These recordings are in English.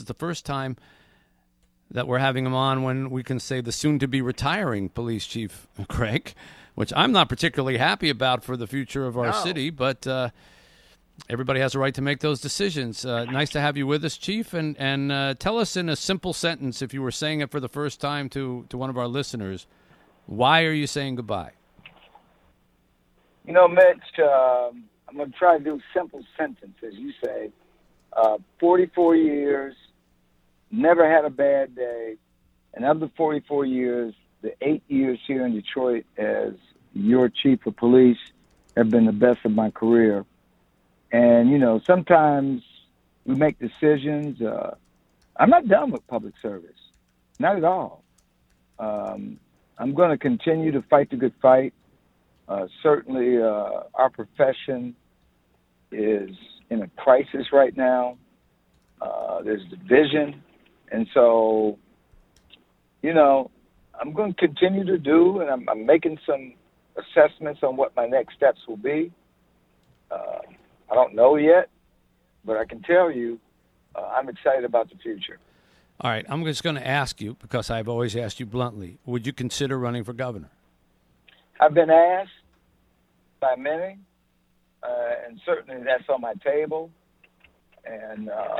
is the first time that we're having him on when we can say the soon to be retiring police chief, Craig, which I'm not particularly happy about for the future of our No. city, but uh, everybody has a right to make those decisions. Uh, nice to have you with us, Chief, and, and uh, tell us in a simple sentence, if you were saying it for the first time to, to one of our listeners, why are you saying goodbye? You know, Mitch, um, I'm going to try to do simple sentences. You say, uh, 44 years, never had a bad day. And of the 44 years, the eight years here in Detroit as your chief of police have been the best of my career. And, you know, sometimes we make decisions. Uh, I'm not done with public service, not at all. Um, I'm going to continue to fight the good fight. Uh, certainly, uh, our profession is in a crisis right now. Uh, there's division, and so, you know, I'm going to continue to do, and I'm, I'm making some assessments on what my next steps will be. Uh, I don't know yet, but I can tell you, uh, I'm excited about the future. All right, I'm just going to ask you, because I've always asked you bluntly, would you consider running for governor? I've been asked by many, uh, and certainly that's on my table. And uh,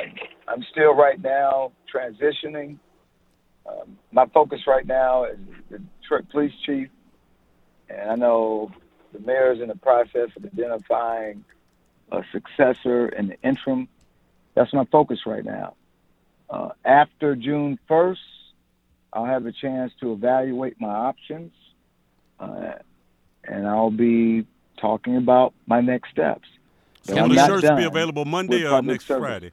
I'm still right now transitioning. Um, my focus right now is the Police Chief, and I know the mayor is in the process of identifying a successor in the interim. That's my focus right now. Uh, after June 1st, I'll have a chance to evaluate my options. Uh, and I'll be talking about my next steps. But Will the shirts done be available Monday or next service. Friday?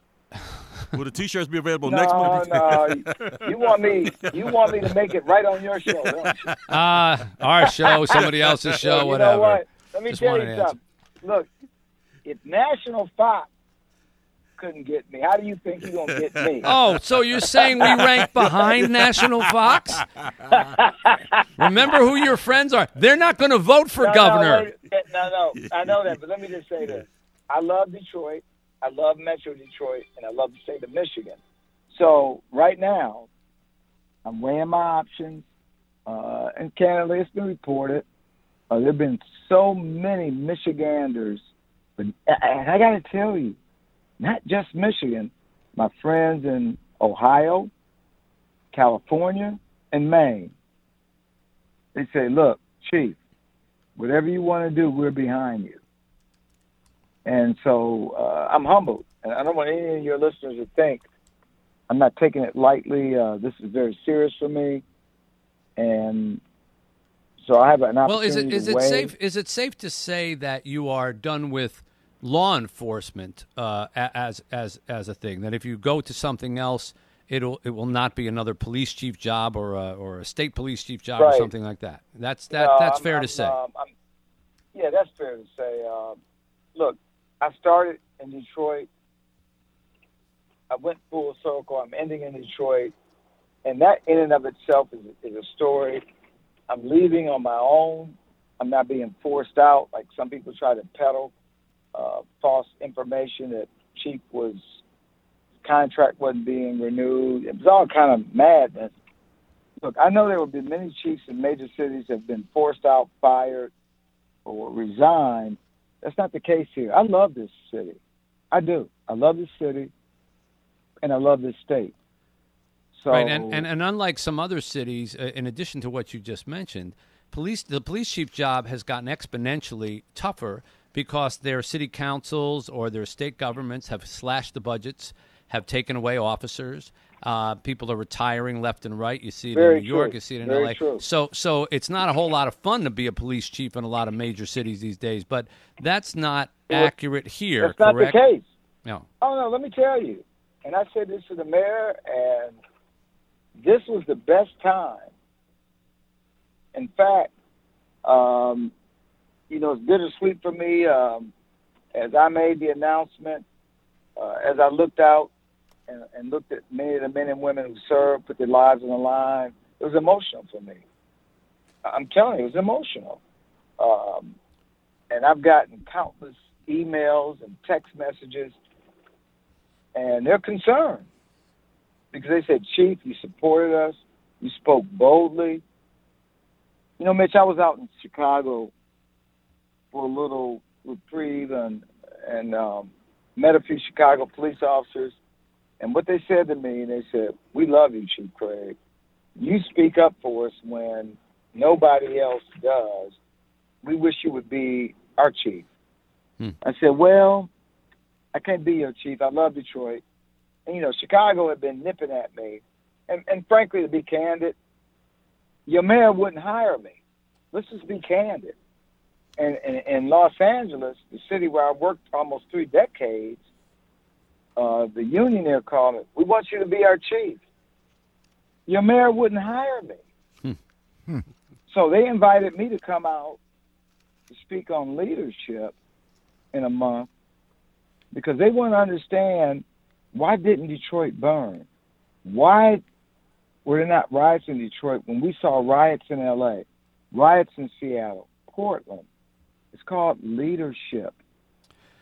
Will the T-shirts be available No, next Monday? no, you want me? You want me to make it right on your show? Don't you? Ah, our show, somebody else's show, you whatever. know what? Let me Just tell you an answer. something. Look, if National Fox couldn't get me, how do you think you're gonna get me? Oh, so you're saying we rank behind National Fox? Remember who your friends are. They're not going to vote for no, governor. No, no, no, I know that, but let me just say this: I love Detroit, I love Metro Detroit, and I love the state of Michigan. So right now, I'm weighing my options, uh, and candidly, it's been reported uh, there've been so many Michiganders, but and I got to tell you, not just Michigan, my friends in Ohio, California, and Maine. They say, "Look, Chief, whatever you want to do, we're behind you." And so uh, I'm humbled, and I don't want any of your listeners to think I'm not taking it lightly. Uh, this is very serious for me, and so I have an opportunity. Well, is it is to it safe is it safe to say that you are done with law enforcement uh, as as as a thing? That if you go to something else, it'll it will not be another police chief job or a, or a state police chief job or something like that. That's that No, that's I'm- fair I'm, to say. um, yeah, that's fair to say. Um, look, I started in Detroit. I went full circle. I'm ending in Detroit, and that in and of itself is, is a story. I'm leaving on my own. I'm not being forced out like some people try to peddle uh, false information that Chief was contract wasn't being renewed. It was all kind of madness. Look, I know there will be many chiefs in major cities have been forced out, fired, or resigned. That's not the case here. I love this city. I do. I love this city, and I love this state. So, Right, and, and and unlike some other cities, uh, in addition to what you just mentioned, police the police chief job has gotten exponentially tougher because their city councils or their state governments have slashed the budgets, have taken away officers. Uh, people are retiring left and right. You see it Very in New York, you see it in Very LA. true. So so it's not a whole lot of fun to be a police chief in a lot of major cities these days. But that's not Well, accurate here, that's not the case. No. Oh no, let me tell you. And I said this to the mayor, and this was the best time. In fact, um, you know, it's bittersweet for me. Um, as I made the announcement, uh, as I looked out and, and looked at many of the men and women who served, put their lives on the line, it was emotional for me. I'm telling you, it was emotional. Um, and I've gotten countless emails and text messages and they're concerned. because they said, Chief, you supported us. You spoke boldly. You know, Mitch, I was out in Chicago for a little reprieve and and um, met a few Chicago police officers. And what they said to me, they said, "We love you, Chief Craig. You speak up for us when nobody else does. We wish you would be our chief." Hmm. I said, "Well, I can't be your chief. I love Detroit, and you know, Chicago had been nipping at me, and and frankly, to be candid, your mayor wouldn't hire me. Let's just be candid." And in Los Angeles, the city where I worked almost three decades, uh, the union there called me. We want you to be our chief. Your mayor wouldn't hire me. Hmm. So they invited me to come out to speak on leadership in a month because they want to understand why didn't Detroit burn? Why were there not riots in Detroit when we saw riots in LA, riots in Seattle, Portland? It's called leadership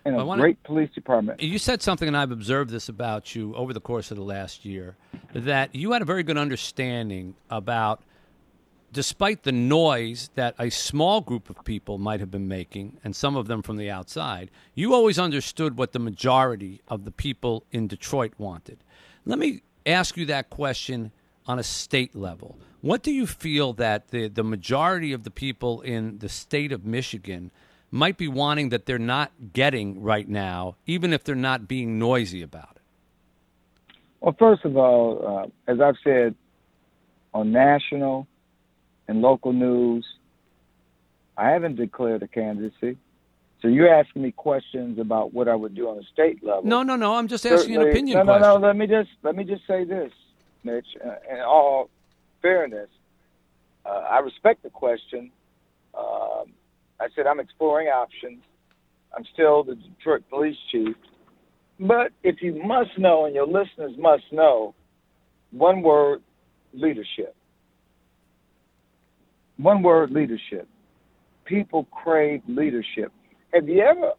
in a wanna- great police department. You said something, and I've observed this about you over the course of the last year, that you had a very good understanding about, despite the noise that a small group of people might have been making, and some of them from the outside, you always understood what the majority of the people in Detroit wanted. Let me ask you that question on a state level. What do you feel that the, the majority of the people in the state of Michigan might be wanting that they're not getting right now, even if they're not being noisy about it? Well, first of all, uh, as I've said on national and local news, I haven't declared a candidacy. So you're asking me questions about what I would do on a state level. No, no, no. I'm just asking an opinion no, question. No, no, Let me just let me just say this, Mitch. Uh, in all fairness, uh, I respect the question. I said I'm exploring options. I'm still the Detroit police chief. But if you must know, and your listeners must know, one word: leadership. One word: leadership. People crave leadership. Have you ever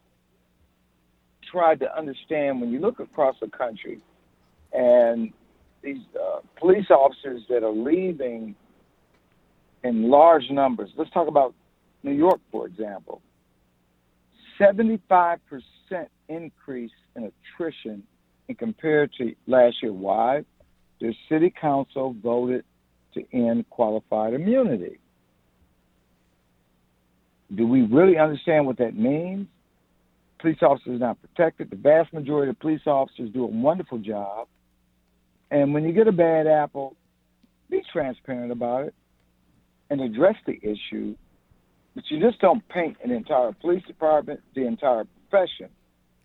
tried to understand when you look across the country and these uh, police officers that are leaving in large numbers. Let's talk about New York, for example. 75% increase in attrition in compared to last year. Why? Their city council voted to end qualified immunity. Do we really understand what that means? Police officers are not protected. The vast majority of police officers do a wonderful job. And when you get a bad apple, be transparent about it and address the issue. But you just don't paint an entire police department, the entire profession.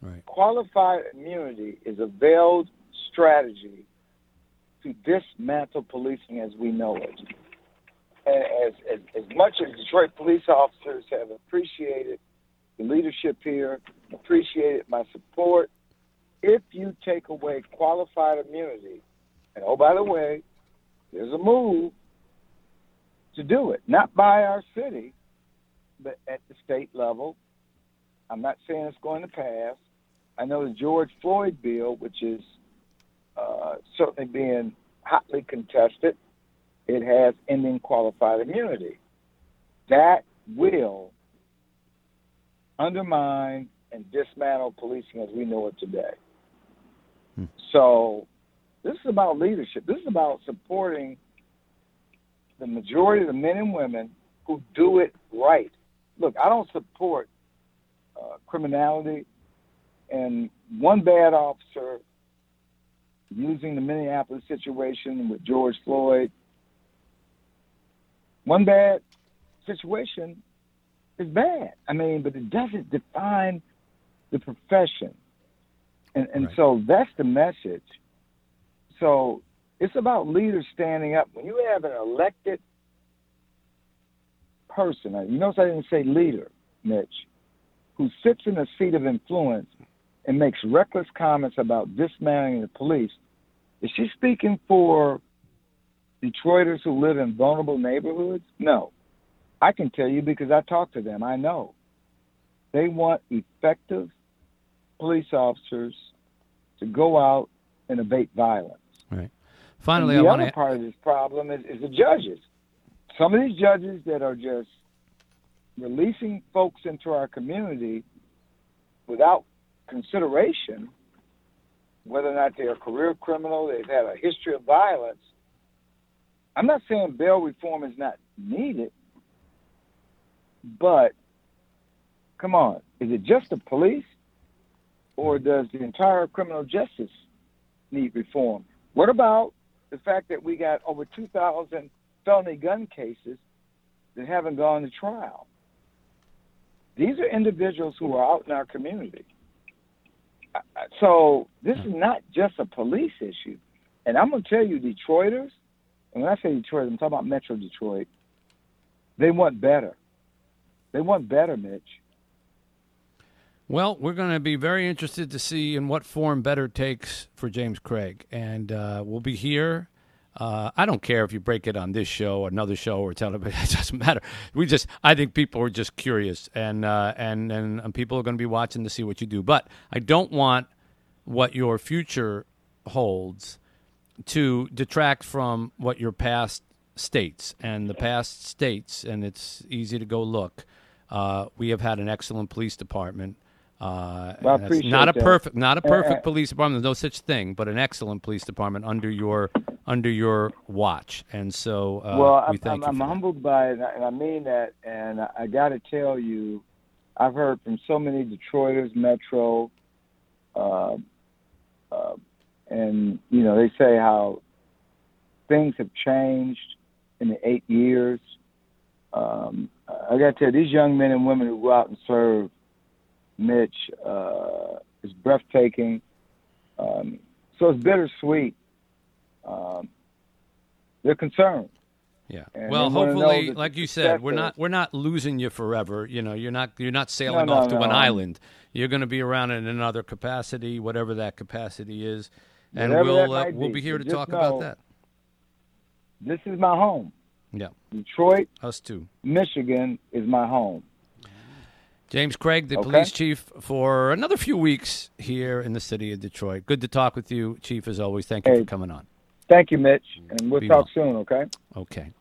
Right. Qualified immunity is a veiled strategy to dismantle policing as we know it. And as, as, as much as Detroit police officers have appreciated the leadership here, appreciated my support, if you take away qualified immunity, and oh, by the way, there's a move to do it, not by our city, but at the state level. I'm not saying it's going to pass. I know the George Floyd bill, which is uh, certainly being hotly contested, it has ending qualified immunity. That will undermine and dismantle policing as we know it today. So this is about leadership. This is about supporting the majority of the men and women who do it right. Look, I don't support uh, criminality, and one bad officer using the Minneapolis situation with George Floyd. One bad situation is bad. I mean, but it doesn't define the profession. And and Right. so that's the message. So it's about leaders standing up. When you have an elected person, you notice I didn't say leader, Mitch, who sits in a seat of influence and makes reckless comments about dismantling the police, is she speaking for Detroiters who live in vulnerable neighborhoods? No. I can tell you because I talk to them. I know. They want effective police officers to go out and abate violence. Right. Finally, and I the want other to. part of this problem is, is the judges. Some of these judges that are just releasing folks into our community without consideration, whether or not they're a career criminal, they've had a history of violence. I'm not saying bail reform is not needed, but come on, is it just the police, or does the entire criminal justice need reform? What about the fact that we got over 2,000 felony gun cases that haven't gone to trial? These are individuals who are out in our community. So this is not just a police issue. And I'm going to tell you, Detroiters, and when I say Detroit, I'm talking about Metro Detroit, they want better. They want better, Mitch. Well, we're going to be very interested to see in what form better takes for James Craig, and uh, we'll be here. Uh, I don't care if you break it on this show or another show or television; it doesn't matter. We just, I think people are just curious, and uh, and and people are going to be watching to see what you do. But I don't want what your future holds to detract from what your past states and the past states, and it's easy to go look. Uh, we have had an excellent police department. Uh, Well, not a that. perfect, not a perfect uh, police department. There's no such thing, but an excellent police department under your under your watch. And so, uh, well, we I'm, thank I'm, you. I'm that. humbled by it, and I, mean that. And I, I got to tell you, I've heard from so many Detroiters, Metro, uh, uh, and you know they say how things have changed in the eight years. Um, I got to tell you, these young men and women who go out and serve, Mitch, uh, is breathtaking. Um, so it's bittersweet. Um, they're concerned. Yeah. And well, know hopefully, like you said, we're not we're not losing you forever. You know, you're not you're not sailing no, off to no. an island. You're going to be around in another capacity, whatever that capacity is, and Whatever we'll uh, we'll be. here But to talk about that. This is my home. Yeah, Detroit, us too. Michigan is my home. James Craig, the Okay. police chief, for another few weeks here in the city of Detroit. Good to talk with you, Chief, as always. Thank you Hey. for coming on. Thank you, Mitch, and we'll Be talk well. soon, okay? Okay.